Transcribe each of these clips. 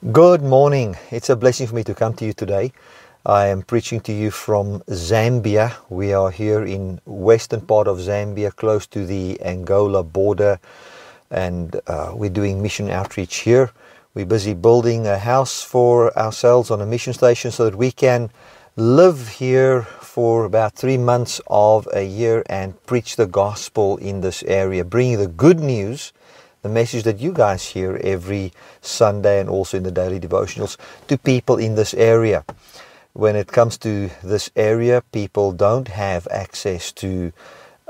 Good morning. It's a blessing for me to come to you today. I am preaching to you from Zambia. We are here in western part of Zambia, close to the Angola border, and uh, we're doing mission outreach here. We're busy building a house for ourselves on a mission station so that we can live here for about three months of a year and preach the gospel in this area, bringing the good news the message that you guys hear every Sunday and also in the daily devotionals to people in this area. When it comes to this area, people don't have access to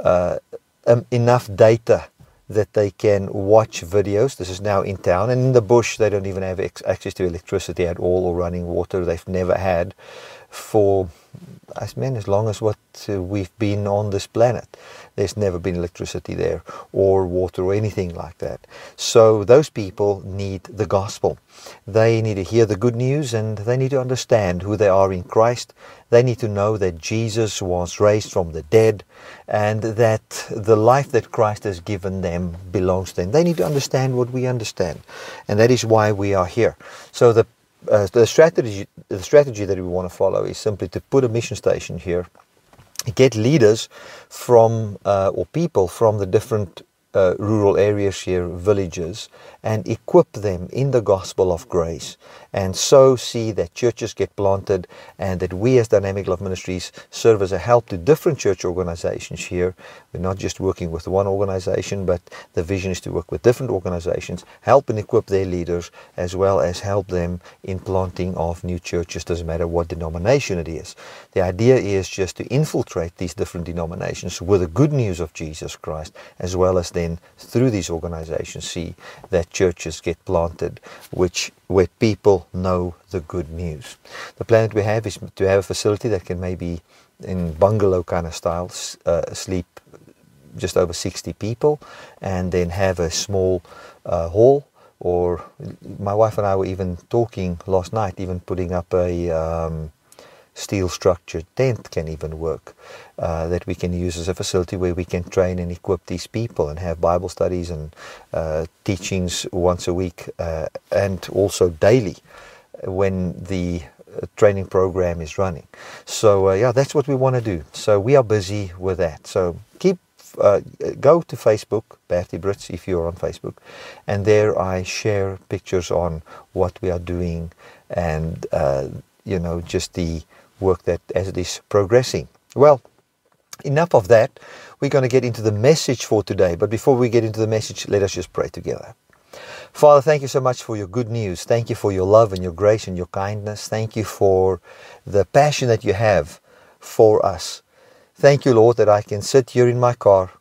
uh, um, enough data that they can watch videos. This is now in town. And in the bush, they don't even have ex- access to electricity at all or running water. They've never had for as many as long as what uh, we've been on this planet. There's never been electricity there or water or anything like that. So those people need the gospel. They need to hear the good news and they need to understand who they are in Christ. They need to know that Jesus was raised from the dead and that the life that Christ has given them belongs to them. They need to understand what we understand. And that is why we are here. So the uh, the strategy the strategy that we want to follow is simply to put a mission station here, get leaders from uh, or people from the different uh, rural areas here, villages, and equip them in the gospel of grace. And so see that churches get planted and that we as Dynamic Love Ministries serve as a help to different church organizations here. We're not just working with one organization, but the vision is to work with different organizations, help and equip their leaders, as well as help them in planting of new churches, doesn't matter what denomination it is. The idea is just to infiltrate these different denominations with the good news of Jesus Christ, as well as then through these organizations see that churches get planted, which where people know the good news. The plan that we have is to have a facility that can maybe in bungalow kind of style uh, sleep just over 60 people and then have a small uh, hall or my wife and I were even talking last night even putting up a um, steel structured tent can even work uh, that we can use as a facility where we can train and equip these people and have Bible studies and uh, teachings once a week uh, and also daily when the uh, training program is running. So uh, yeah, that's what we want to do. So we are busy with that. So keep uh, go to Facebook, Bertie Brits, if you're on Facebook, and there I share pictures on what we are doing and uh, you know just the work that as it is progressing. Well, enough of that. We're going to get into the message for today. But before we get into the message, let us just pray together. Father, thank you so much for your good news. Thank you for your love and your grace and your kindness. Thank you for the passion that you have for us. Thank you, Lord, that I can sit here in my car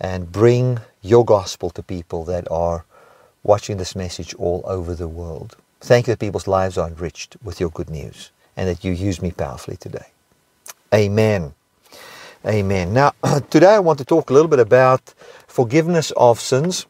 and bring your gospel to people that are watching this message all over the world. Thank you that people's lives are enriched with your good news and that you use me powerfully today. Amen. Amen. Now, today I want to talk a little bit about forgiveness of sins,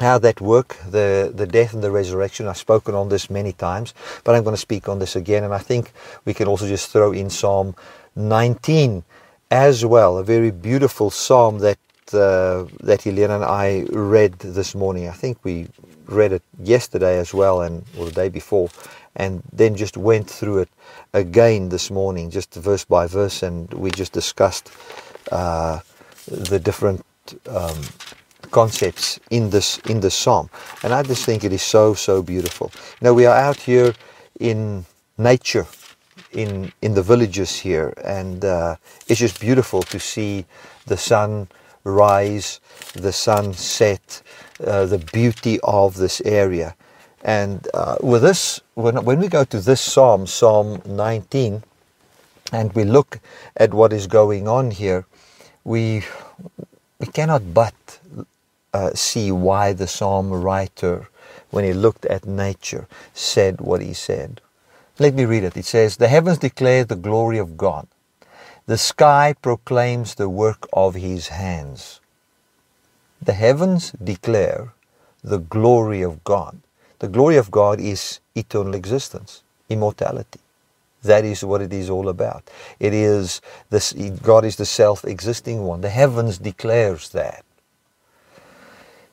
how that work, the, the death and the resurrection. I've spoken on this many times, but I'm going to speak on this again. And I think we can also just throw in Psalm 19 as well, a very beautiful psalm that uh, that Helena and I read this morning. I think we read it yesterday as well, and or the day before, and then just went through it again this morning, just verse by verse, and we just discussed uh, the different um, concepts in this in this psalm. And I just think it is so so beautiful. Now we are out here in nature, in in the villages here, and uh, it's just beautiful to see the sun rise, the sun set, uh, the beauty of this area. And uh, with this, when, when we go to this psalm, Psalm 19, and we look at what is going on here, we, we cannot but uh, see why the psalm writer, when he looked at nature, said what he said. Let me read it. It says, The heavens declare the glory of God. The sky proclaims the work of his hands. The heavens declare the glory of God. The glory of God is eternal existence, immortality. That is what it is all about. It is this God is the self-existing one. The heavens declares that.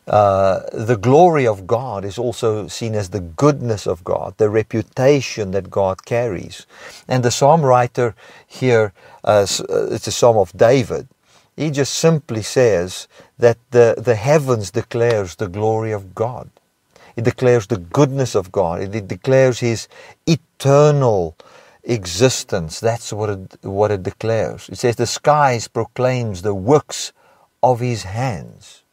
uh, the glory of God is also seen as the goodness of God, the reputation that God carries. And the psalm writer here, uh, uh, it's a psalm of David, he just simply says that the, the heavens declares the glory of God. It declares the goodness of God. It, declares His eternal existence. That's what it, what it declares. It says the skies proclaims the works of His hands.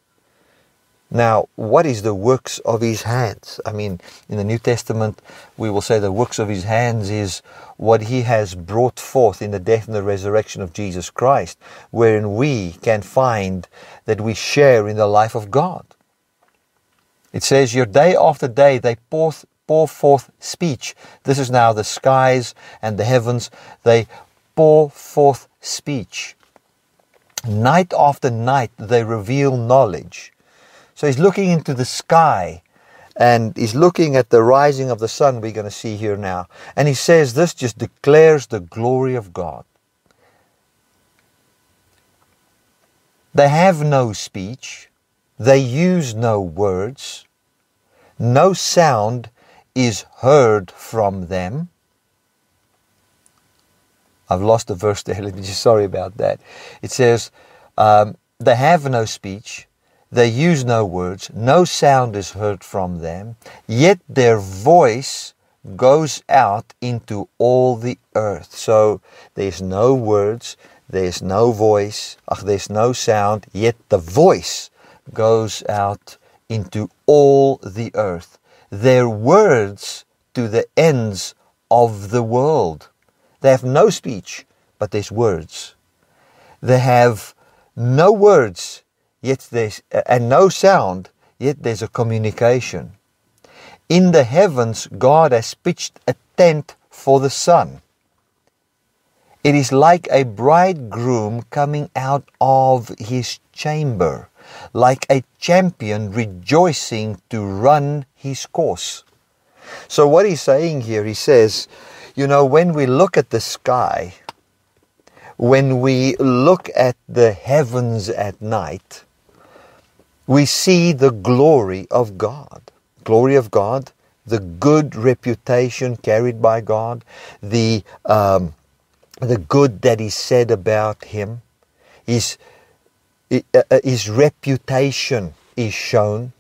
Now, what is the works of his hands? I mean, in the New Testament, we will say the works of his hands is what he has brought forth in the death and the resurrection of Jesus Christ, wherein we can find that we share in the life of God. It says, Your day after day they pour, pour forth speech. This is now the skies and the heavens. They pour forth speech. Night after night they reveal knowledge. So he's looking into the sky and he's looking at the rising of the sun we're going to see here now. And he says this just declares the glory of God. They have no speech, they use no words, no sound is heard from them. I've lost the verse there. Let me just sorry about that. It says, um, They have no speech, they use no words, no sound is heard from them, yet their voice goes out into all the earth. So there's no words, there's no voice, ach, there's no sound, yet the voice goes out into all the earth. Their words to the ends of the world. They have no speech, but there's words. They have no words, yet there's uh, and no sound, yet there's a communication. In the heavens, God has pitched a tent for the sun. It is like a bridegroom coming out of his chamber, like a champion rejoicing to run his course. So, what he's saying here, he says, you know, when we look at the sky, when we look at the heavens at night, we see the glory of God. Glory of God, the good reputation carried by God, the, um, the good that is said about Him, uh, his reputation is shown.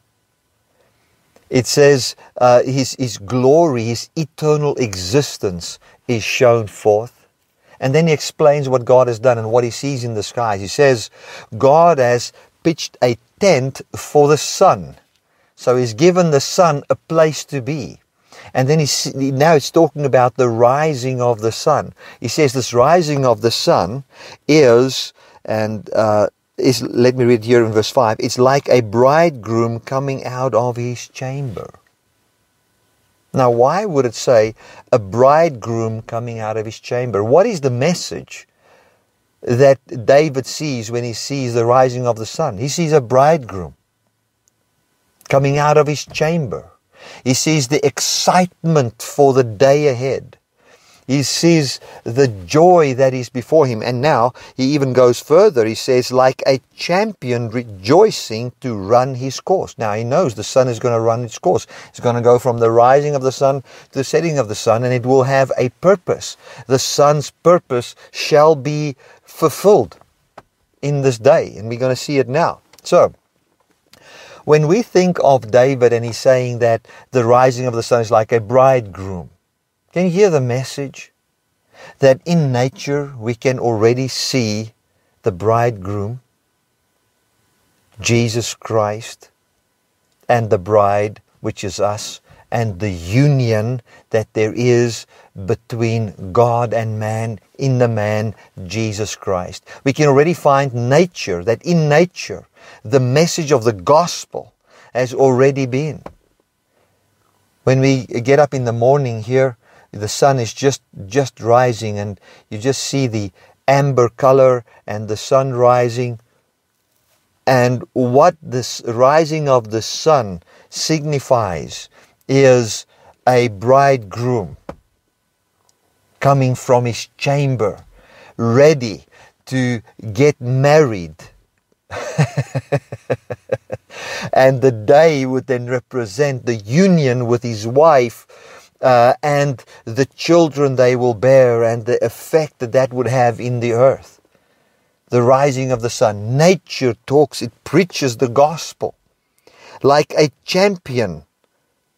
It says uh, his, his glory, His eternal existence is shown forth. And then he explains what God has done and what he sees in the skies. He says, God has pitched a tent for the sun. So he's given the sun a place to be. And then he's, now it's talking about the rising of the sun. He says this rising of the sun is, and uh, is, let me read here in verse 5, it's like a bridegroom coming out of his chamber. Now, why would it say a bridegroom coming out of his chamber? What is the message that David sees when he sees the rising of the sun. He sees a bridegroom coming out of his chamber. He sees the excitement for the day ahead. He sees the joy that is before him. And now he even goes further. He says, like a champion rejoicing to run his course. Now he knows the sun is going to run its course. It's going to go from the rising of the sun to the setting of the sun, and it will have a purpose. The sun's purpose shall be fulfilled in this day, and we're going to see it now. So, when we think of David and he's saying that the rising of the sun is like a bridegroom, can you hear the message? That in nature we can already see the bridegroom, Jesus Christ, and the bride, which is us, and the union that there is between God and man in the man Jesus Christ. We can already find nature, that in nature, the message of the gospel has already been. When we get up in the morning here, the sun is just, just rising and you just see the amber color and the sun rising. And what this rising of the sun signifies is a bridegroom coming from his chamber, ready to get married. And the day would then represent the union with his wife uh, and the children they will bear and the effect that that would have in the earth. The rising of the sun. Nature talks, it preaches the gospel. Like a champion,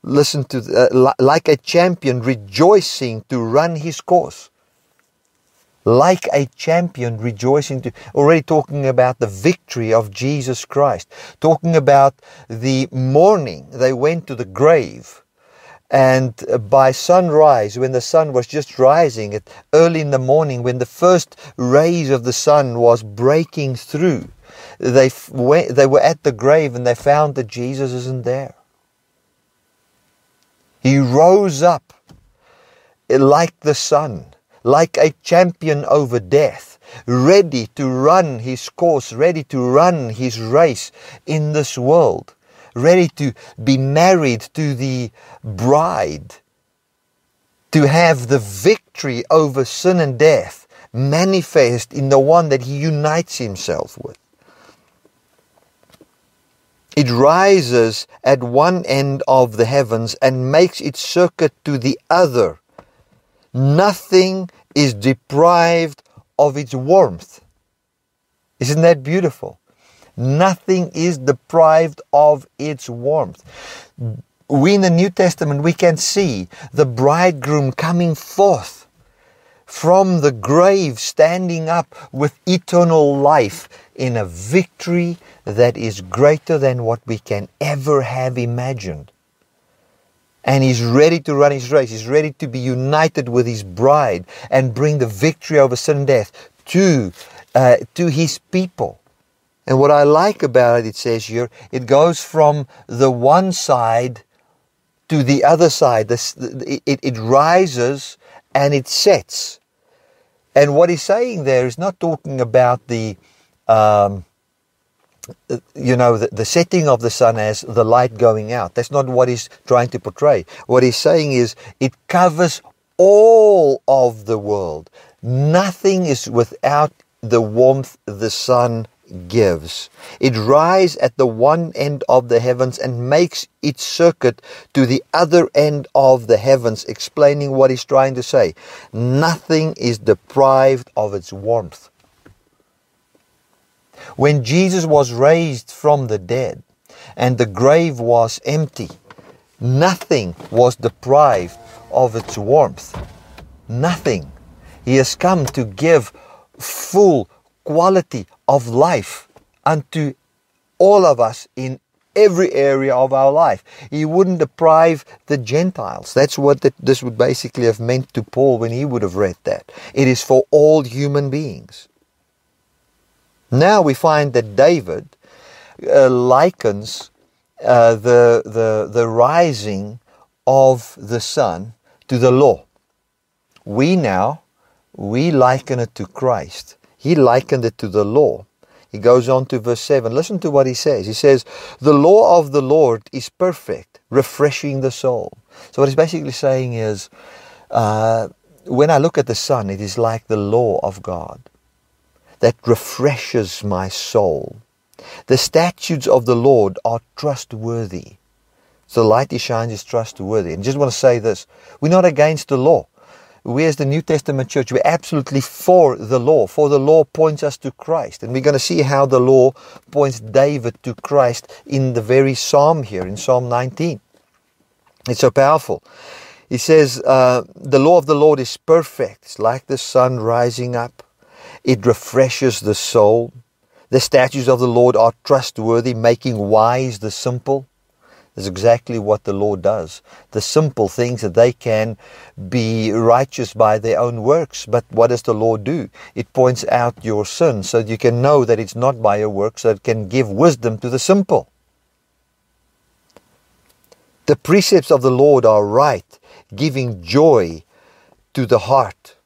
listen to, uh, like a champion rejoicing to run his course like a champion rejoicing to already talking about the victory of Jesus Christ talking about the morning they went to the grave and uh, by sunrise when the sun was just rising at early in the morning when the first rays of the sun was breaking through they went, they were at the grave and they found that Jesus isn't there. He rose up uh, like the sun like a champion over death, ready to run his course, ready to run his race in this world, ready to be married to the bride, to have the victory over sin and death manifest in the one that he unites himself with. It rises at one end of the heavens and makes its circuit to the other. Nothing is deprived of its warmth. Isn't that beautiful? Nothing is deprived of its warmth. We in the New Testament, we can see the bridegroom coming forth from the grave, standing up with eternal life in a victory that is greater than what we can ever have imagined and he's ready to run his race. He's ready to be united with his bride and bring the victory over sin and death to, uh, to his people. And what I like about it, it says here, it goes from the one side to the other side. This, it, it rises and it sets. And what he's saying there is not talking about the um, you know, the, the, setting of the sun as the light going out. That's not what he's trying to portray. What he's saying is it covers all of the world. Nothing is without the warmth the sun gives. It rises at the one end of the heavens and makes its circuit to the other end of the heavens, explaining what he's trying to say. Nothing is deprived of its warmth. When Jesus was raised from the dead and the grave was empty, nothing was deprived of its warmth. Nothing. He has come to give full quality of life unto all of us in every area of our life. He wouldn't deprive the Gentiles. That's what the, this would basically have meant to Paul when he would have read that. It is for all human beings. Now we find that David uh, likens uh, the, the, the rising of the sun to the law. We now, we liken it to Christ. He likened it to the law. He goes on to verse 7. Listen to what he says. He says, The law of the Lord is perfect, refreshing the soul. So, what he's basically saying is, uh, when I look at the sun, it is like the law of God that refreshes my soul. The statutes of the Lord are trustworthy. So the light he shines is trustworthy. And just want to say this we're not against the law. We, as the New Testament church, we're absolutely for the law, for the law points us to Christ. And we're going to see how the law points David to Christ in the very psalm here, in Psalm 19. It's so powerful. He says, uh, The law of the Lord is perfect, it's like the sun rising up it refreshes the soul. The statutes of the Lord are trustworthy, making wise the simple. That's exactly what the Lord does. The simple things that they can be righteous by their own works. But what does the Lord do? It points out your sin so that you can know that it's not by your works, so it can give wisdom to the simple. The precepts of the Lord are right, giving joy to the heart.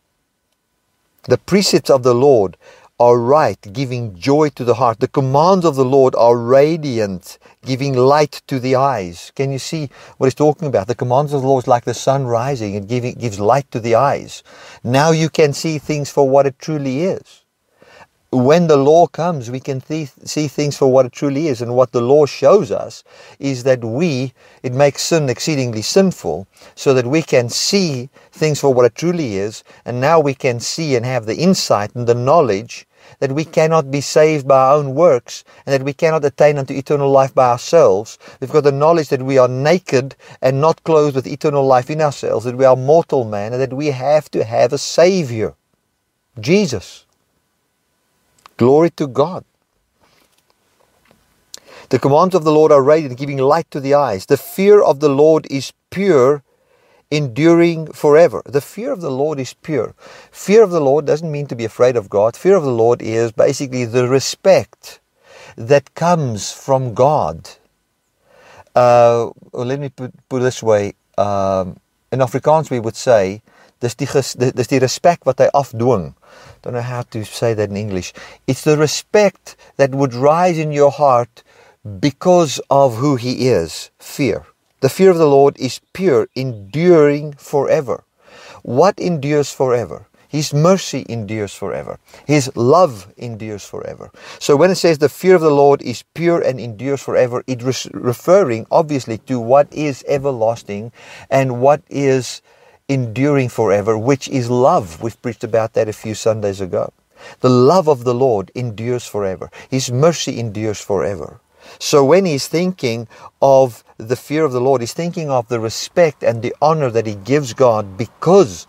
The precepts of the Lord are right, giving joy to the heart. The commands of the Lord are radiant, giving light to the eyes. Can you see what he's talking about? The commands of the Lord is like the sun rising and giving, gives light to the eyes. Now you can see things for what it truly is. when the law comes, we can th- see things for what it truly is. And what the law shows us is that we, it makes sin exceedingly sinful, so that we can see things for what it truly is. And now we can see and have the insight and the knowledge that we cannot be saved by our own works and that we cannot attain unto eternal life by ourselves. We've got the knowledge that we are naked and not clothed with eternal life in ourselves, that we are mortal man, and that we have to have a Savior, Jesus. Glory to God. The commands of the Lord are radiant, giving light to the eyes. The fear of the Lord is pure, enduring forever. The fear of the Lord is pure. Fear of the Lord doesn't mean to be afraid of God. Fear of the Lord is basically the respect that comes from God. Uh, let me put, put this way. Um, in Afrikaans we would say, dis dis die respect wat hy afdwing don't know how to say that in English. It's the respect that would rise in your heart because of who He is fear. The fear of the Lord is pure, enduring forever. What endures forever? His mercy endures forever. His love endures forever. So when it says the fear of the Lord is pure and endures forever, it is referring obviously to what is everlasting and what is enduring forever, which is love. We've preached about that a few Sundays ago. The love of the Lord endures forever. His mercy endures forever. So when he's thinking of the fear of the Lord, he's thinking of the respect and the honor that he gives God because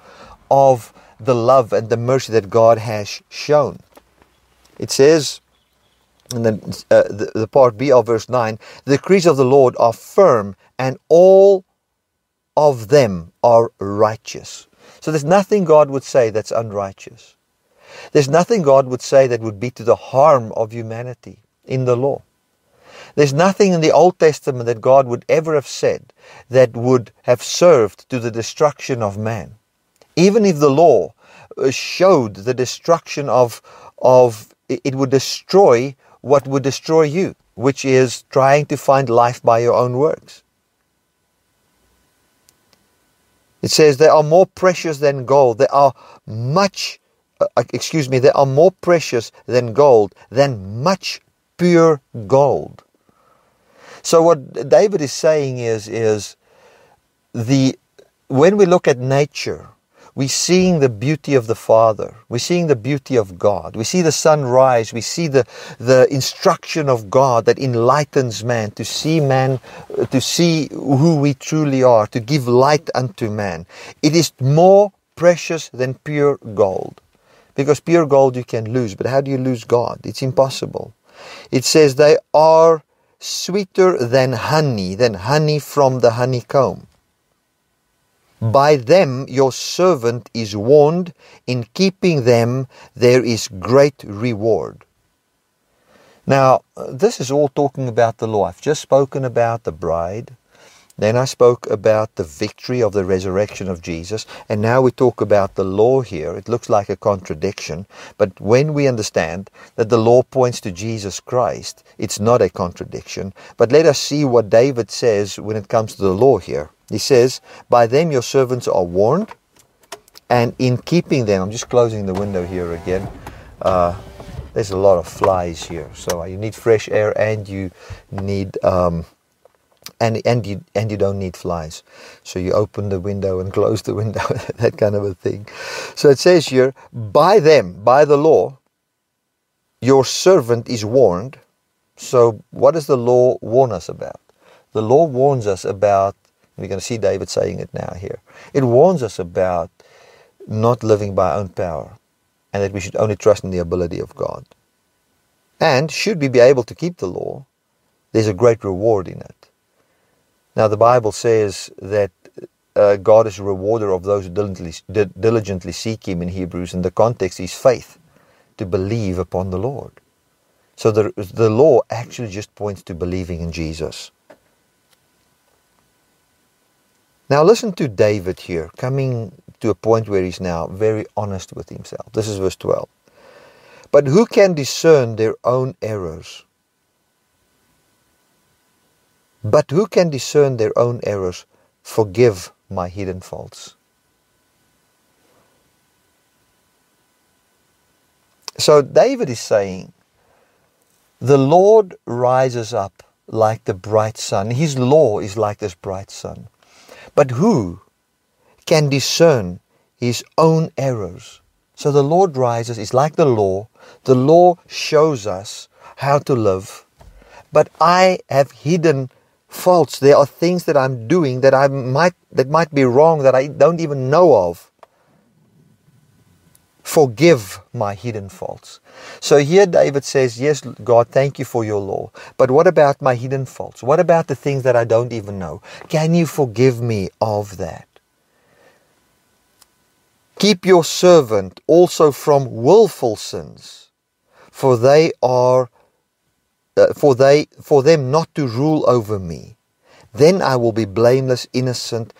of the love and the mercy that God has shown. It says, and then uh, the, the part B of verse 9, the decrees of the Lord are firm and all of them are righteous. So there's nothing God would say that's unrighteous. There's nothing God would say that would be to the harm of humanity in the law. There's nothing in the Old Testament that God would ever have said that would have served to the destruction of man. Even if the law uh, showed the destruction of, of it would destroy what would destroy you, which is trying to find life by your own works. It says they are more precious than gold. They are much, uh, uh, excuse me, they are more precious than gold, than much pure gold. So what David is saying is, is the, when we look at nature, we're seeing the beauty of the Father. We're seeing the beauty of God. We see the sun rise. We see the, the instruction of God that enlightens man to see man, to see who we truly are, to give light unto man. It is more precious than pure gold. Because pure gold you can lose, but how do you lose God? It's impossible. It says they are sweeter than honey, than honey from the honeycomb. By them your servant is warned, in keeping them there is great reward. Now, this is all talking about the law. I've just spoken about the bride. Then I spoke about the victory of the resurrection of Jesus. And now we talk about the law here. It looks like a contradiction. But when we understand that the law points to Jesus Christ, it's not a contradiction. But let us see what David says when it comes to the law here. He says, By them your servants are warned, and in keeping them, I'm just closing the window here again. Uh, there's a lot of flies here, so you need fresh air and you need. Um, and and you and you don't need flies, so you open the window and close the window, that kind of a thing. So it says here, by them, by the law, your servant is warned. So what does the law warn us about? The law warns us about we're going to see David saying it now here. It warns us about not living by our own power and that we should only trust in the ability of God. And should we be able to keep the law, there's a great reward in it. Now, the Bible says that uh, God is a rewarder of those who diligently, diligently seek Him in Hebrews, and the context is faith, to believe upon the Lord. So the, the law actually just points to believing in Jesus. Now listen to David here, coming to a point where he's now very honest with himself. This is verse 12. But who can discern their own errors? But who can discern their own errors? Forgive my hidden faults. So David is saying, The Lord rises up like the bright sun. His law is like this bright sun. But who can discern his own errors? So the Lord rises, is like the law. The law shows us how to live. But I have hidden faults. There are things that I'm doing that I might that might be wrong that I don't even know of. Forgive my hidden faults. So here David says, Yes, God, thank you for your law. But what about my hidden faults? What about the things that I don't even know? Can you forgive me of that? Keep your servant also from willful sins, for they are uh, for they for them not to rule over me. Then I will be blameless, innocent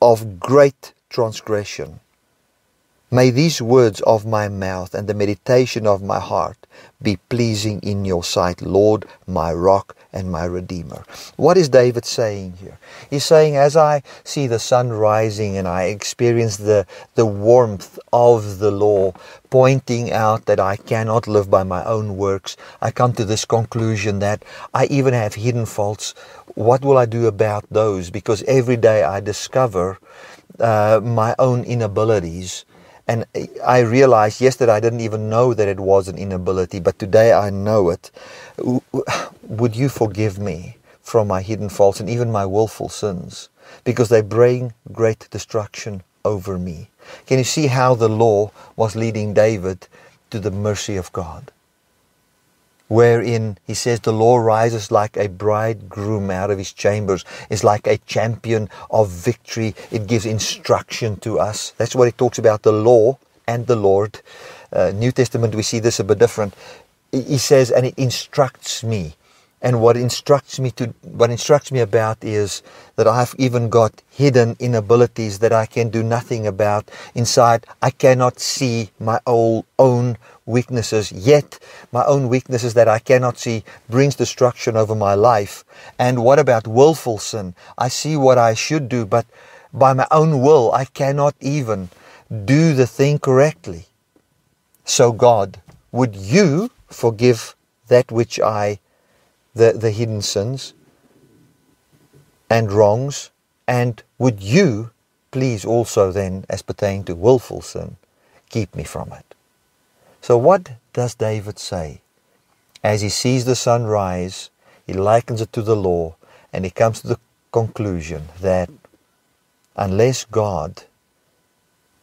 of great transgression. May these words of my mouth and the meditation of my heart be pleasing in your sight, Lord, my rock and my redeemer. What is David saying here? He's saying, as I see the sun rising and I experience the, the warmth of the law, pointing out that I cannot live by my own works, I come to this conclusion that I even have hidden faults. What will I do about those? Because every day I discover uh, my own inabilities and I realized yesterday I didn't even know that it was an inability, but today I know it. Would you forgive me from my hidden faults and even my willful sins? Because they bring great destruction over me. Can you see how the law was leading David to the mercy of God? Wherein he says the law rises like a bridegroom out of his chambers, is like a champion of victory. It gives instruction to us. That's what he talks about the law and the Lord. Uh, New Testament, we see this a bit different. He says, and it instructs me. And what instructs me to what instructs me about is that I've even got hidden inabilities that I can do nothing about inside. I cannot see my old, own weaknesses yet. My own weaknesses that I cannot see brings destruction over my life. And what about willful sin? I see what I should do, but by my own will I cannot even do the thing correctly. So God, would you forgive that which I the, the hidden sins and wrongs? And would you please also then, as pertaining to willful sin, keep me from it? So what does David say? As he sees the sun rise, he likens it to the law, and he comes to the conclusion that unless God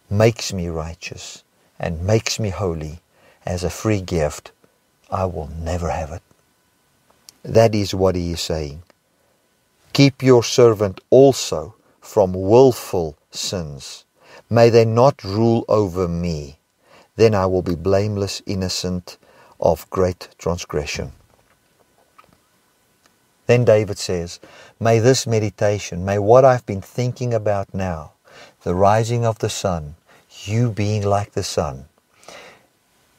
makes me righteous and makes me holy as a free gift, I will never have it. That is what he is saying. Keep your servant also from wilful sins. May they not rule over me. Then I will be blameless, innocent of great transgression. Then David says, May this meditation, may what I've been thinking about now, the rising of the sun, you being like the sun,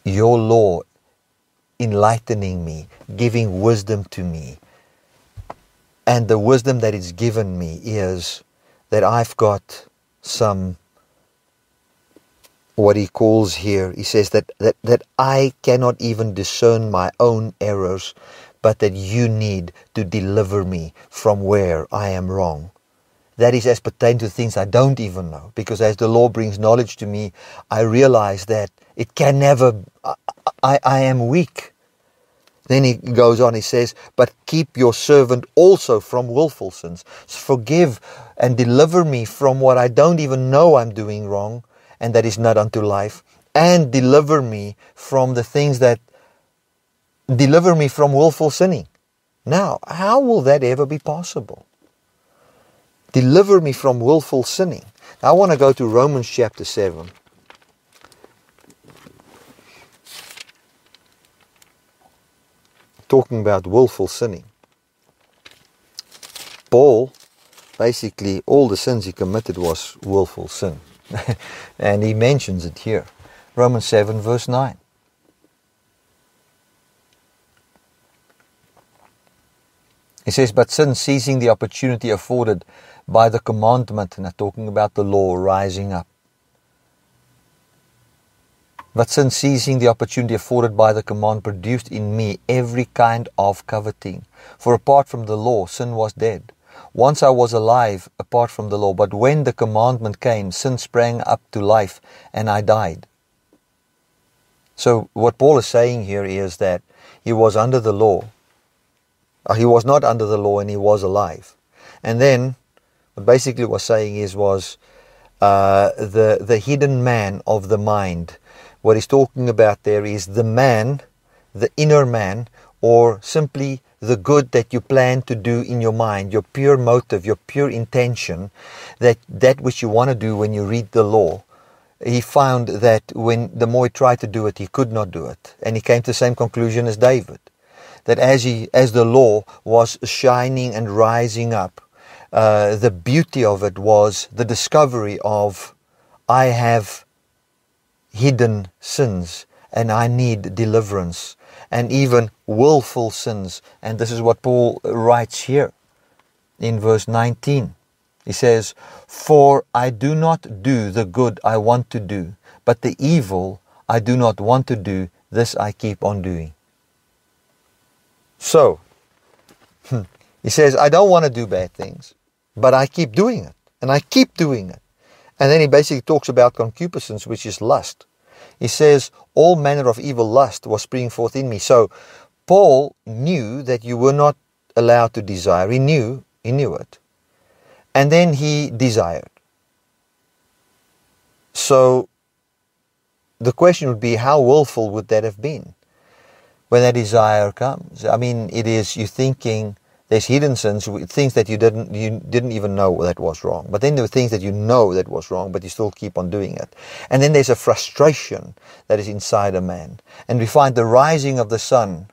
your law enlightening me, giving wisdom to me. And the wisdom that is given me is that I've got some what he calls here, he says that, that, that I cannot even discern my own errors, but that you need to deliver me from where I am wrong. That is as pertain to things I don't even know, because as the law brings knowledge to me, I realize that it can never, I, I am weak. Then he goes on, he says, But keep your servant also from willful sins. Forgive and deliver me from what I don't even know I'm doing wrong and that is not unto life. And deliver me from the things that deliver me from willful sinning. Now, how will that ever be possible? Deliver me from willful sinning. Now, I want to go to Romans chapter 7. talking about willful sinning. Paul, basically, all the sins he committed was willful sin. and he mentions it here. Romans 7, verse 9. He says, But sin, seizing the opportunity afforded by the commandment, and talking about the law rising up, But sin, seizing the opportunity afforded by the command, produced in me every kind of coveting. For apart from the law, sin was dead. Once I was alive apart from the law, but when the commandment came, sin sprang up to life and I died. So, what Paul is saying here is that he was under the law. Uh, he was not under the law and he was alive. And then, what basically was saying is, was uh, the, the hidden man of the mind what he's talking about there is the man, the inner man, or simply the good that you plan to do in your mind, your pure motive, your pure intention, that that which you want to do when you read the law. He found that when the more he tried to do it, he could not do it. And he came to the same conclusion as David. That as he, as the law was shining and rising up, uh, the beauty of it was the discovery of, I have hidden sins and I need deliverance and even willful sins. And this is what Paul writes here in verse 19. He says, For I do not do the good I want to do, but the evil I do not want to do, this I keep on doing. So, hmm, he says, I don't want to do bad things, but I keep doing it, and I keep doing it. And then he basically talks about concupiscence, which is lust. He says, All manner of evil lust was springing forth in me. So Paul knew that you were not allowed to desire. He knew, he knew it. And then he desired. So the question would be, how willful would that have been when that desire comes? I mean, it is you thinking there's hidden sins, things that you didn't you didn't even know that was wrong. But then there are things that you know that was wrong, but you still keep on doing it. And then there's a frustration that is inside a man. And we find the rising of the sun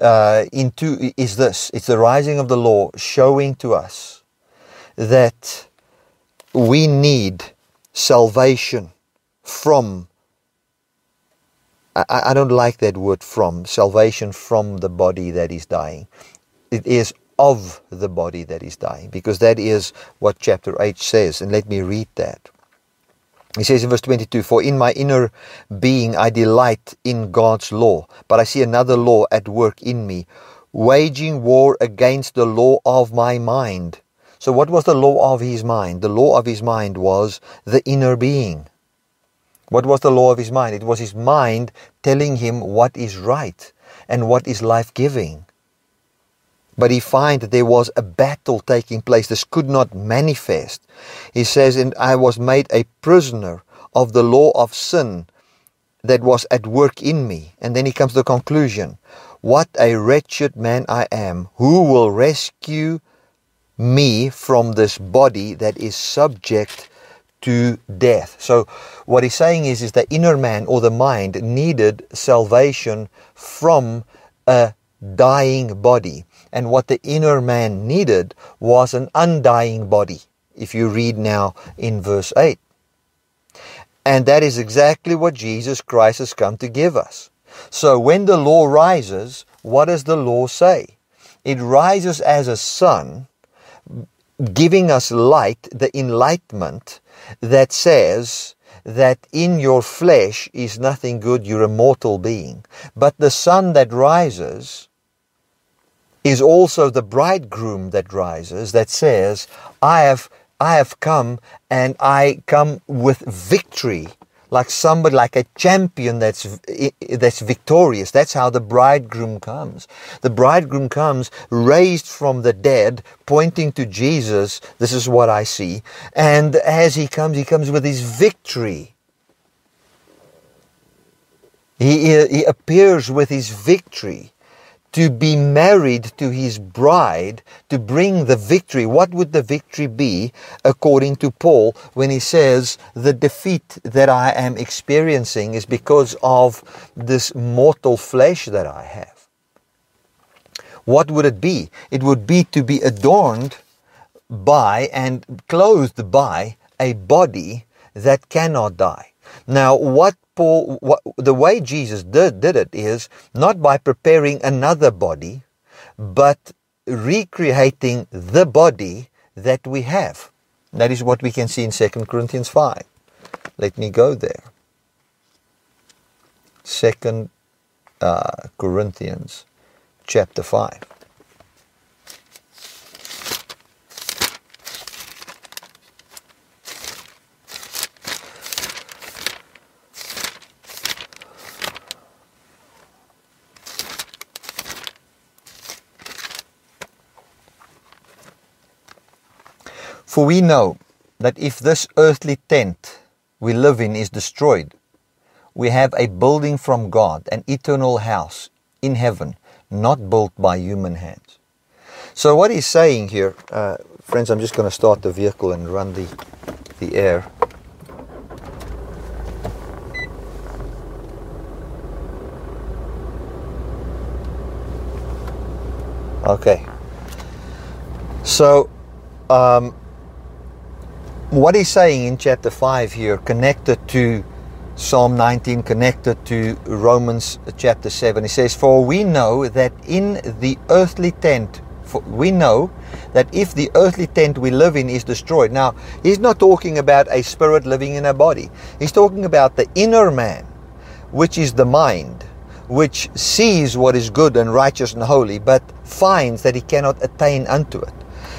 uh, into is this: it's the rising of the law showing to us that we need salvation from. I, I don't like that word from salvation from the body that is dying. It is of the body that is dying, because that is what chapter 8 says. And let me read that. He says in verse 22 For in my inner being I delight in God's law, but I see another law at work in me, waging war against the law of my mind. So, what was the law of his mind? The law of his mind was the inner being. What was the law of his mind? It was his mind telling him what is right and what is life giving. But he find that there was a battle taking place. This could not manifest. He says, and I was made a prisoner of the law of sin that was at work in me. And then he comes to the conclusion, what a wretched man I am. Who will rescue me from this body that is subject to death. So what he's saying is, is the inner man or the mind needed salvation from a dying body. And what the inner man needed was an undying body, if you read now in verse 8. And that is exactly what Jesus Christ has come to give us. So when the law rises, what does the law say? It rises as a sun, giving us light, the enlightenment that says that in your flesh is nothing good, you're a mortal being. But the sun that rises is also the bridegroom that rises that says, I have, I have come and I come with victory. Like somebody, like a champion that's, that's victorious. That's how the bridegroom comes. The bridegroom comes raised from the dead, pointing to Jesus. This is what I see. And as he comes, he comes with his victory. He, he appears with his victory to be married to his bride to bring the victory. What would the victory be according to Paul when he says the defeat that I am experiencing is because of this mortal flesh that I have? What would it be? It would be to be adorned by and clothed by a body that cannot die. Now, what Paul, what, the way Jesus did, did it is not by preparing another body, but recreating the body that we have. That is what we can see in 2 Corinthians 5. Let me go there. Second uh, Corinthians chapter 5. For we know that if this earthly tent we live in is destroyed, we have a building from God, an eternal house in heaven, not built by human hands. So, what he's saying here, uh, friends, I'm just going to start the vehicle and run the, the air. Okay. So, um, what he's saying in chapter 5 here, connected to Psalm 19, connected to Romans chapter 7, he says, For we know that in the earthly tent, we know that if the earthly tent we live in is destroyed. Now, he's not talking about a spirit living in a body, he's talking about the inner man, which is the mind, which sees what is good and righteous and holy, but finds that he cannot attain unto it.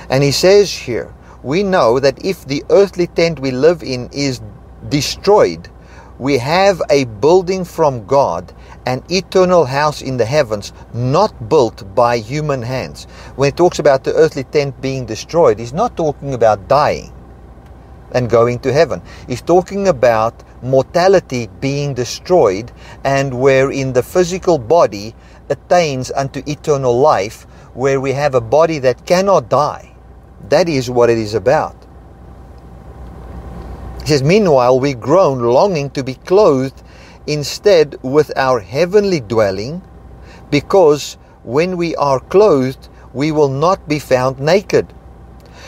And he says here, we know that if the earthly tent we live in is destroyed, we have a building from God, an eternal house in the heavens, not built by human hands. When he talks about the earthly tent being destroyed, he's not talking about dying and going to heaven. He's talking about mortality being destroyed and wherein the physical body attains unto eternal life, where we have a body that cannot die that is what it is about. He says, Meanwhile, we groan, longing to be clothed instead with our heavenly dwelling, because when we are clothed, we will not be found naked.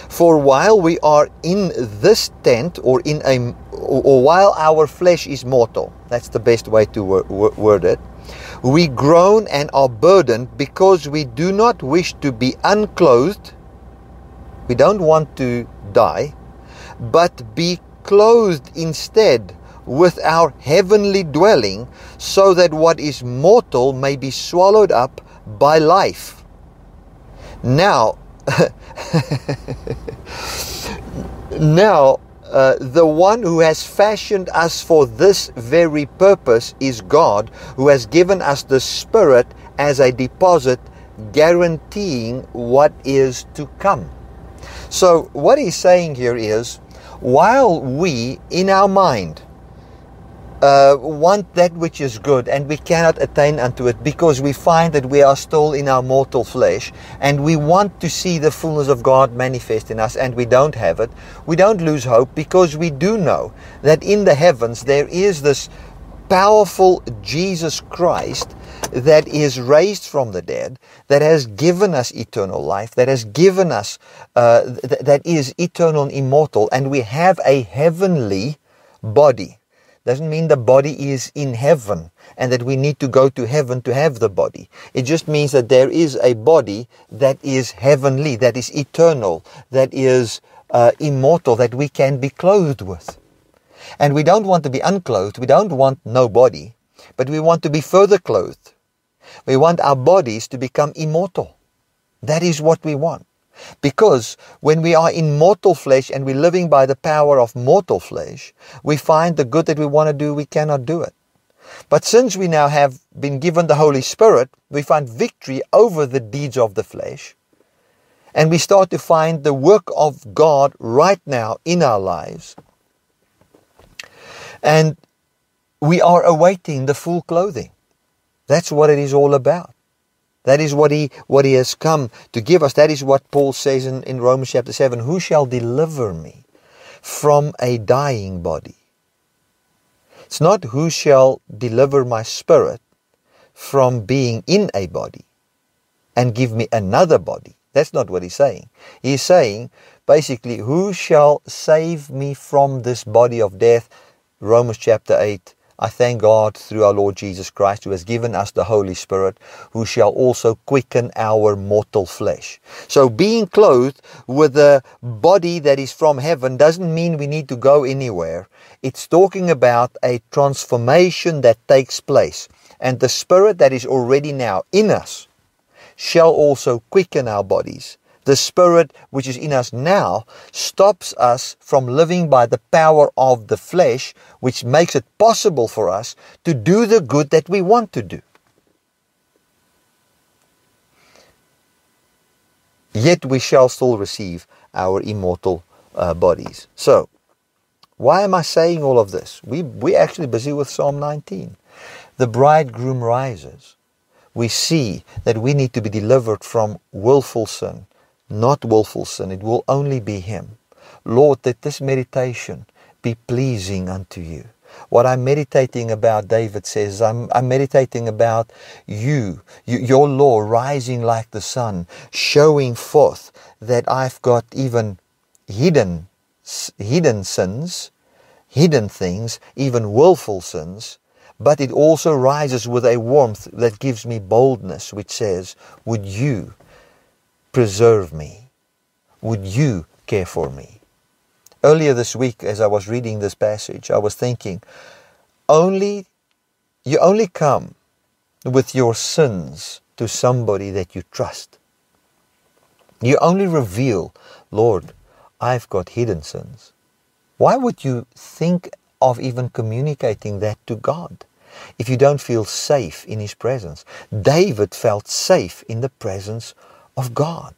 For while we are in this tent, or in a, or while our flesh is mortal, that's the best way to word it, we groan and are burdened because we do not wish to be unclothed we don't want to die, but be clothed instead with our heavenly dwelling, so that what is mortal may be swallowed up by life. Now, now, uh, the one who has fashioned us for this very purpose is God, who has given us the Spirit as a deposit, guaranteeing what is to come. So, what he's saying here is while we, in our mind, uh, want that which is good and we cannot attain unto it because we find that we are still in our mortal flesh and we want to see the fullness of God manifest in us and we don't have it, we don't lose hope because we do know that in the heavens there is this powerful Jesus Christ that is raised from the dead, that has given us eternal life, that has given us, uh, th- that is eternal and immortal, and we have a heavenly body. Doesn't mean the body is in heaven and that we need to go to heaven to have the body. It just means that there is a body that is heavenly, that is eternal, that is uh, immortal, that we can be clothed with. And we don't want to be unclothed. We don't want no body, but we want to be further clothed. We want our bodies to become immortal. That is what we want. Because when we are in mortal flesh and we're living by the power of mortal flesh, we find the good that we want to do, we cannot do it. But since we now have been given the Holy Spirit, we find victory over the deeds of the flesh. And we start to find the work of God right now in our lives. And we are awaiting the full clothing. That's what it is all about. That is what he, what he has come to give us. That is what Paul says in, in Romans chapter 7 Who shall deliver me from a dying body? It's not who shall deliver my spirit from being in a body and give me another body. That's not what he's saying. He's saying, basically, who shall save me from this body of death? Romans chapter 8 I thank God through our Lord Jesus Christ, who has given us the Holy Spirit, who shall also quicken our mortal flesh. So, being clothed with a body that is from heaven doesn't mean we need to go anywhere. It's talking about a transformation that takes place. And the Spirit that is already now in us shall also quicken our bodies the Spirit which is in us now stops us from living by the power of the flesh, which makes it possible for us to do the good that we want to do. Yet we shall still receive our immortal uh, bodies. So, why am I saying all of this? We, we're actually busy with Psalm 19. The bridegroom rises. We see that we need to be delivered from willful sin not willful sin. It will only be Him. Lord, let this meditation be pleasing unto you. What I'm meditating about, David says, I'm, I'm meditating about you, you, your law rising like the sun, showing forth that I've got even hidden, hidden sins, hidden things, even willful sins, but it also rises with a warmth that gives me boldness, which says, Would you preserve me? Would you care for me? Earlier this week, as I was reading this passage, I was thinking, only you only come with your sins to somebody that you trust. You only reveal, Lord, I've got hidden sins. Why would you think of even communicating that to God if you don't feel safe in His presence? David felt safe in the presence of God,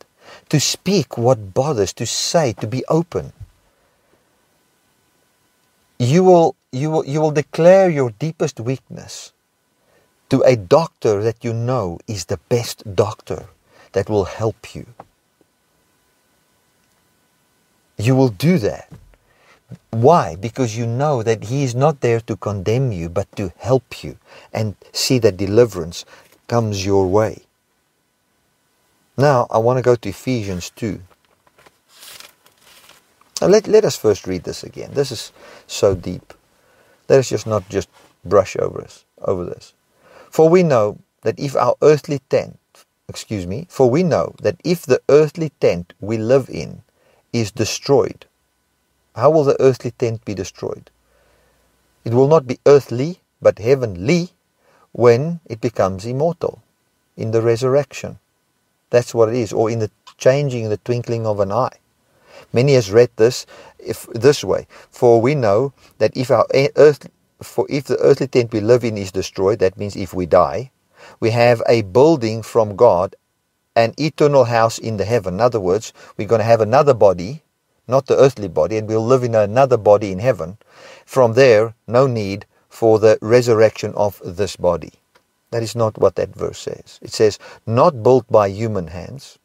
to speak what bothers, to say, to be open. You will, you will, you will declare your deepest weakness to a doctor that you know is the best doctor that will help you. You will do that. Why? Because you know that He is not there to condemn you, but to help you and see that deliverance comes your way. Now, I want to go to Ephesians 2. Now, let, let us first read this again. This is so deep. Let us just not just brush over, us, over this. For we know that if our earthly tent, excuse me, for we know that if the earthly tent we live in is destroyed, how will the earthly tent be destroyed? It will not be earthly, but heavenly when it becomes immortal in the resurrection. That's what it is, or in the changing in the twinkling of an eye. Many has read this if, this way: For we know that if our earth, for if the earthly tent we live in is destroyed, that means if we die, we have a building from God, an eternal house in the heaven. In other words, we're going to have another body, not the earthly body, and we'll live in another body in heaven. From there, no need for the resurrection of this body. That is not what that verse says. It says, not built by human hands.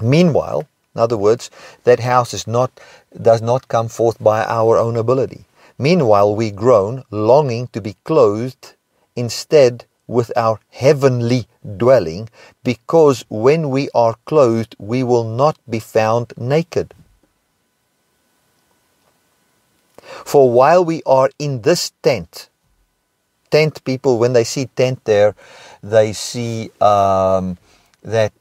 Meanwhile, in other words, that house is not, does not come forth by our own ability. Meanwhile, we groan, longing to be clothed instead with our heavenly dwelling, because when we are clothed, we will not be found naked. For while we are in this tent, tent people, when they see tent there, they see um, that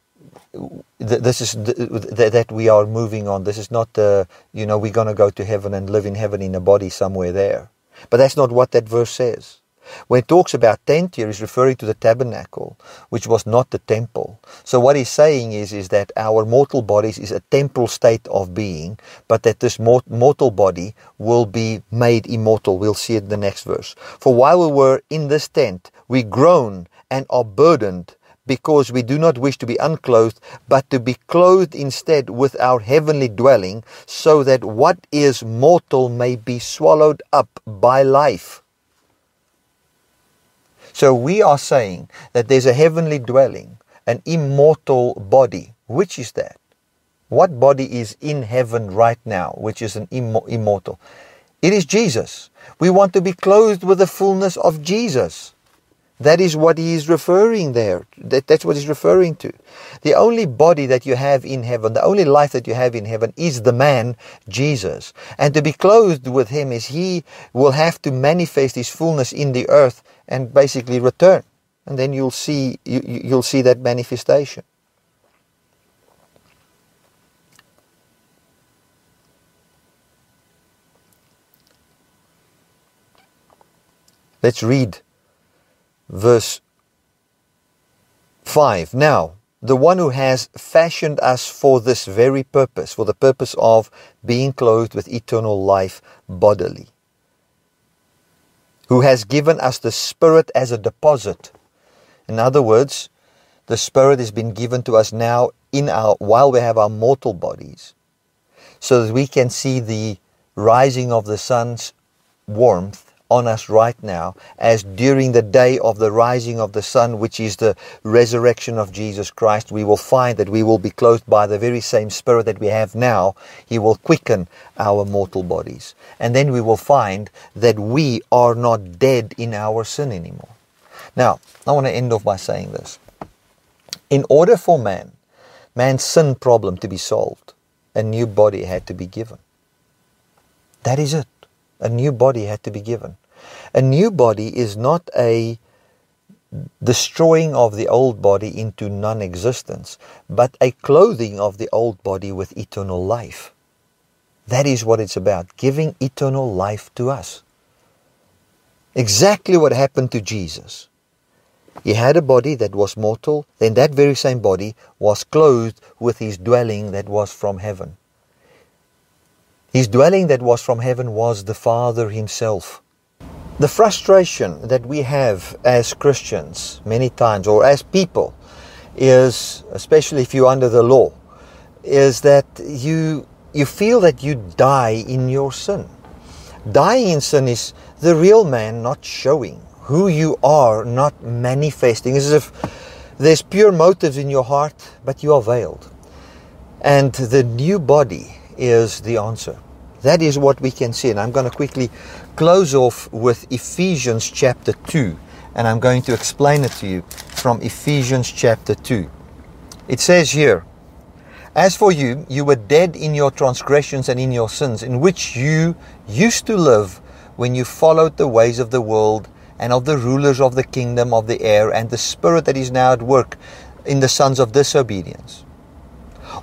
this is that we are moving on. This is not, uh, you know, we're going to go to heaven and live in heaven in a body somewhere there. But that's not what that verse says. When it talks about tent here, he's referring to the tabernacle, which was not the temple. So what he's saying is, is that our mortal bodies is a temporal state of being, but that this mortal body will be made immortal. We'll see it in the next verse. For while we were in this tent, we groan and are burdened because we do not wish to be unclothed, but to be clothed instead with our heavenly dwelling, so that what is mortal may be swallowed up by life. So we are saying that there's a heavenly dwelling, an immortal body. Which is that? What body is in heaven right now, which is an immortal? It is Jesus. We want to be clothed with the fullness of Jesus. That is what he is referring there. That, that's what he's referring to. The only body that you have in heaven, the only life that you have in heaven is the man, Jesus. And to be clothed with him is he will have to manifest his fullness in the earth and basically return. And then you'll see, you, you'll see that manifestation. Let's read verse 5. Now, the one who has fashioned us for this very purpose, for the purpose of being clothed with eternal life bodily, who has given us the Spirit as a deposit. In other words, the Spirit has been given to us now in our while we have our mortal bodies, so that we can see the rising of the sun's warmth on us right now as during the day of the rising of the sun, which is the resurrection of Jesus Christ, we will find that we will be clothed by the very same Spirit that we have now. He will quicken our mortal bodies. And then we will find that we are not dead in our sin anymore. Now, I want to end off by saying this. In order for man, man's sin problem to be solved, a new body had to be given. That is it. A new body had to be given. A new body is not a destroying of the old body into non existence, but a clothing of the old body with eternal life. That is what it's about, giving eternal life to us. Exactly what happened to Jesus. He had a body that was mortal, then that very same body was clothed with his dwelling that was from heaven. His dwelling that was from heaven was the Father Himself. The frustration that we have as Christians many times, or as people, is, especially if you're under the law, is that you, you feel that you die in your sin. Dying in sin is the real man not showing who you are, not manifesting. It's as if there's pure motives in your heart, but you are veiled. And the new body is the answer. That is what we can see. And I'm going to quickly close off with Ephesians chapter 2. And I'm going to explain it to you from Ephesians chapter 2. It says here, As for you, you were dead in your transgressions and in your sins, in which you used to live when you followed the ways of the world and of the rulers of the kingdom of the air and the spirit that is now at work in the sons of disobedience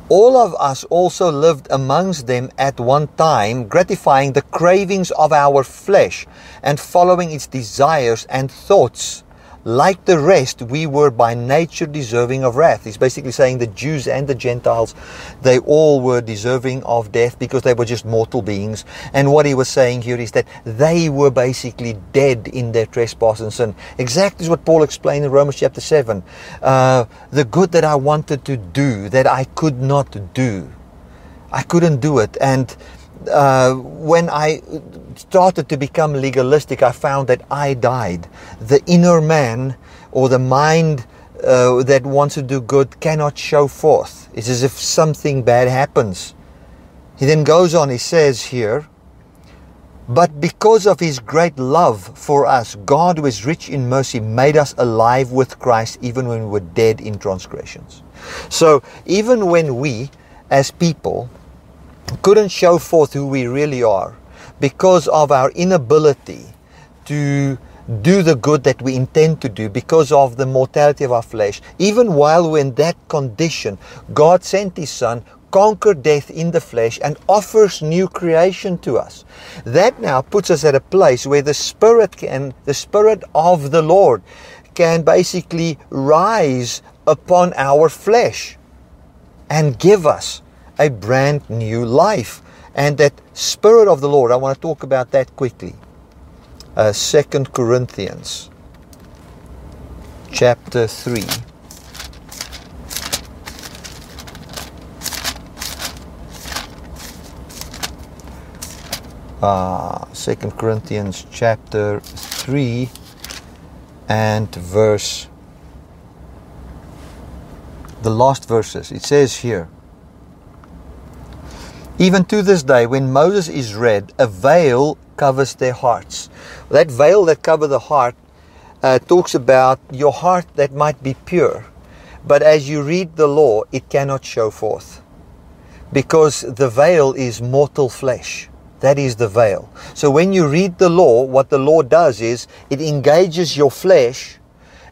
all of us also lived amongst them at one time, gratifying the cravings of our flesh and following its desires and thoughts like the rest, we were by nature deserving of wrath. He's basically saying the Jews and the Gentiles, they all were deserving of death because they were just mortal beings. And what he was saying here is that they were basically dead in their trespass and sin. Exactly what Paul explained in Romans chapter 7. Uh, the good that I wanted to do, that I could not do. I couldn't do it. And uh, when I started to become legalistic, I found that I died. The inner man or the mind uh, that wants to do good cannot show forth. It's as if something bad happens. He then goes on, he says here, but because of his great love for us, God, who is rich in mercy, made us alive with Christ even when we were dead in transgressions. So even when we, as people, couldn't show forth who we really are because of our inability to do the good that we intend to do because of the mortality of our flesh. Even while we're in that condition, God sent His Son, conquered death in the flesh, and offers new creation to us. That now puts us at a place where the Spirit can, the Spirit of the Lord can basically rise upon our flesh and give us a brand new life. And that Spirit of the Lord, I want to talk about that quickly. Uh, 2 Corinthians chapter 3. Uh, 2 Corinthians chapter 3 and verse the last verses it says here even to this day, when Moses is read, a veil covers their hearts. That veil that covers the heart uh, talks about your heart that might be pure, but as you read the law, it cannot show forth. Because the veil is mortal flesh. That is the veil. So when you read the law, what the law does is it engages your flesh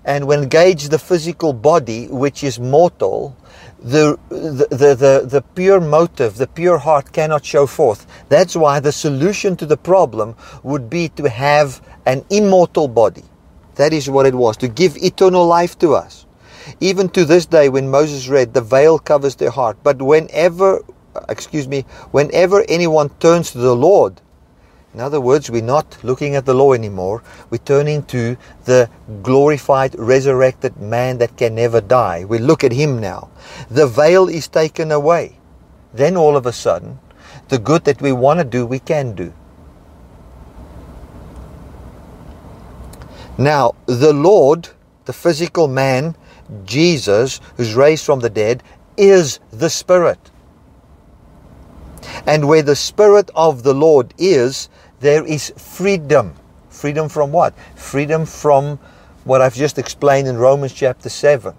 and when engage the physical body, which is mortal, the, the, the, the, pure motive, the pure heart cannot show forth. That's why the solution to the problem would be to have an immortal body. That is what it was, to give eternal life to us. Even to this day, when Moses read, the veil covers their heart. But whenever, excuse me, whenever anyone turns to the Lord, in other words, we're not looking at the law anymore. We're turning to the glorified, resurrected man that can never die. We look at him now. The veil is taken away. Then all of a sudden, the good that we want to do, we can do. Now, the Lord, the physical man, Jesus, who's raised from the dead, is the Spirit. And where the Spirit of the Lord is, there is freedom. Freedom from what? Freedom from what I've just explained in Romans chapter 7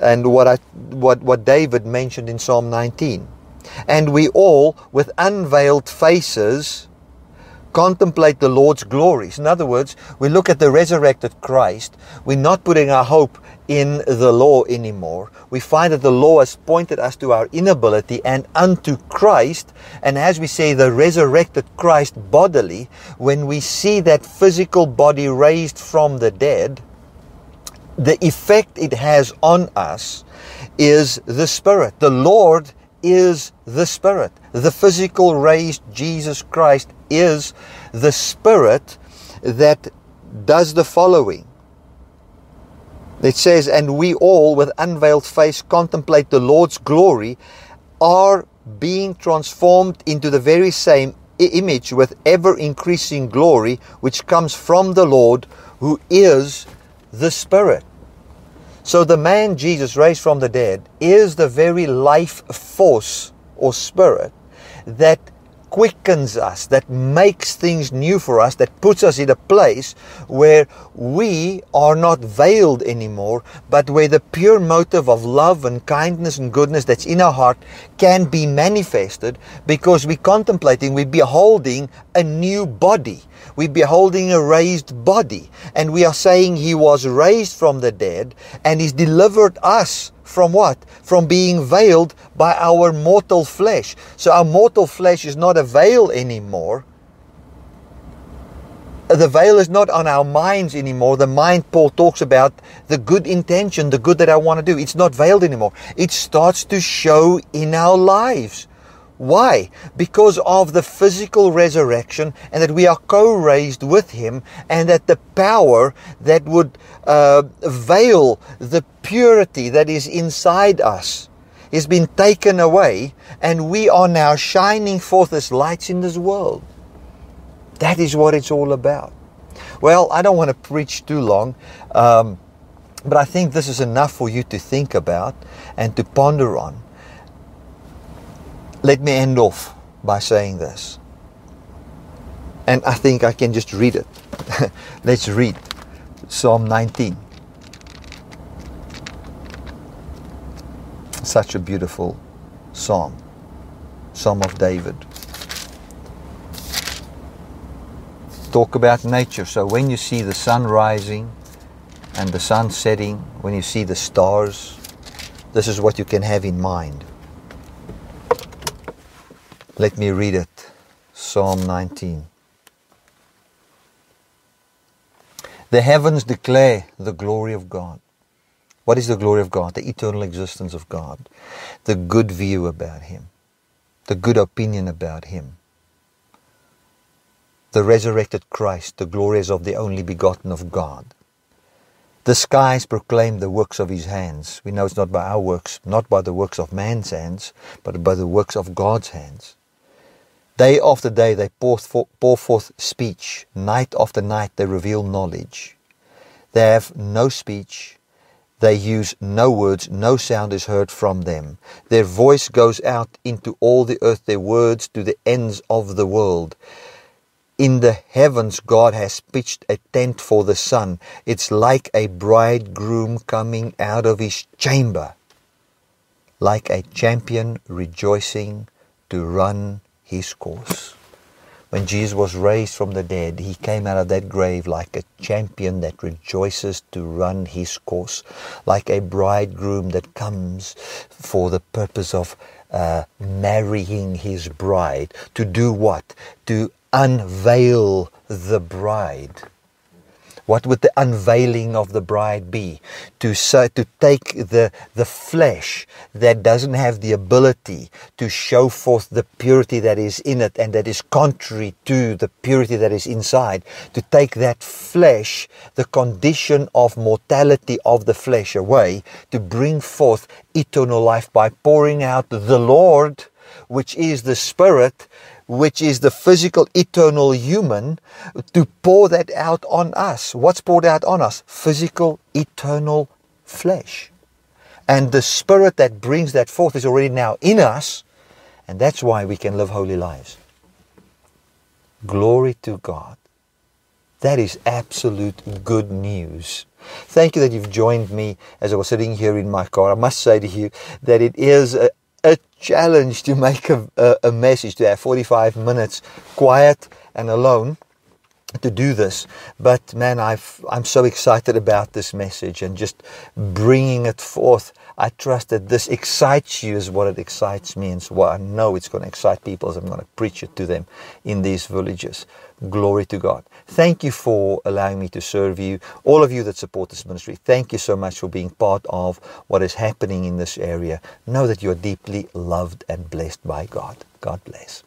and what, I, what, what David mentioned in Psalm 19. And we all, with unveiled faces, contemplate the Lord's glories. In other words, we look at the resurrected Christ. We're not putting our hope in the law anymore. We find that the law has pointed us to our inability and unto Christ. And as we say, the resurrected Christ bodily, when we see that physical body raised from the dead, the effect it has on us is the Spirit. The Lord is the Spirit. The physical raised Jesus Christ is the Spirit that does the following. It says, And we all, with unveiled face, contemplate the Lord's glory, are being transformed into the very same image with ever increasing glory, which comes from the Lord, who is the Spirit. So the man Jesus raised from the dead is the very life force or spirit that quickens us, that makes things new for us, that puts us in a place where we are not veiled anymore, but where the pure motive of love and kindness and goodness that's in our heart can be manifested because we're contemplating, we're beholding a new body. We're beholding a raised body. And we are saying He was raised from the dead and He's delivered us from what? From being veiled by our mortal flesh. So our mortal flesh is not a veil anymore. The veil is not on our minds anymore. The mind, Paul talks about the good intention, the good that I want to do. It's not veiled anymore. It starts to show in our lives. Why? Because of the physical resurrection and that we are co-raised with Him and that the power that would uh, veil the purity that is inside us has been taken away and we are now shining forth as lights in this world. That is what it's all about. Well, I don't want to preach too long, um, but I think this is enough for you to think about and to ponder on. Let me end off by saying this. And I think I can just read it. Let's read Psalm 19. Such a beautiful psalm. Psalm of David. Talk about nature. So when you see the sun rising and the sun setting, when you see the stars, this is what you can have in mind. Let me read it. Psalm 19. The heavens declare the glory of God. What is the glory of God? The eternal existence of God. The good view about Him. The good opinion about Him. The resurrected Christ, the glories of the only begotten of God. The skies proclaim the works of His hands. We know it's not by our works, not by the works of man's hands, but by the works of God's hands. Day after day they pour forth, pour forth speech. Night after night they reveal knowledge. They have no speech. They use no words. No sound is heard from them. Their voice goes out into all the earth, their words to the ends of the world. in the heavens, God has pitched a tent for the sun. It's like a bridegroom coming out of his chamber, like a champion rejoicing to run his course. When Jesus was raised from the dead, he came out of that grave like a champion that rejoices to run his course, like a bridegroom that comes for the purpose of uh, marrying his bride. To do what? To unveil the bride. What would the unveiling of the bride be? To, so, to take the, the flesh that doesn't have the ability to show forth the purity that is in it and that is contrary to the purity that is inside. To take that flesh, the condition of mortality of the flesh away, to bring forth eternal life by pouring out the Lord, which is the Spirit, which is the physical, eternal human, to pour that out on us. What's poured out on us? Physical, eternal flesh. And the spirit that brings that forth is already now in us, and that's why we can live holy lives. Glory to God. That is absolute good news. Thank you that you've joined me as I was sitting here in my car. I must say to you that it is a, a challenge to make a, a, a message, to have 45 minutes quiet and alone to do this. But man, I've, I'm so excited about this message and just bringing it forth. I trust that this excites you as what it excites me, and so I know it's going to excite people as I'm going to preach it to them in these villages. Glory to God. Thank you for allowing me to serve you. All of you that support this ministry, thank you so much for being part of what is happening in this area. Know that you're deeply loved and blessed by God. God bless.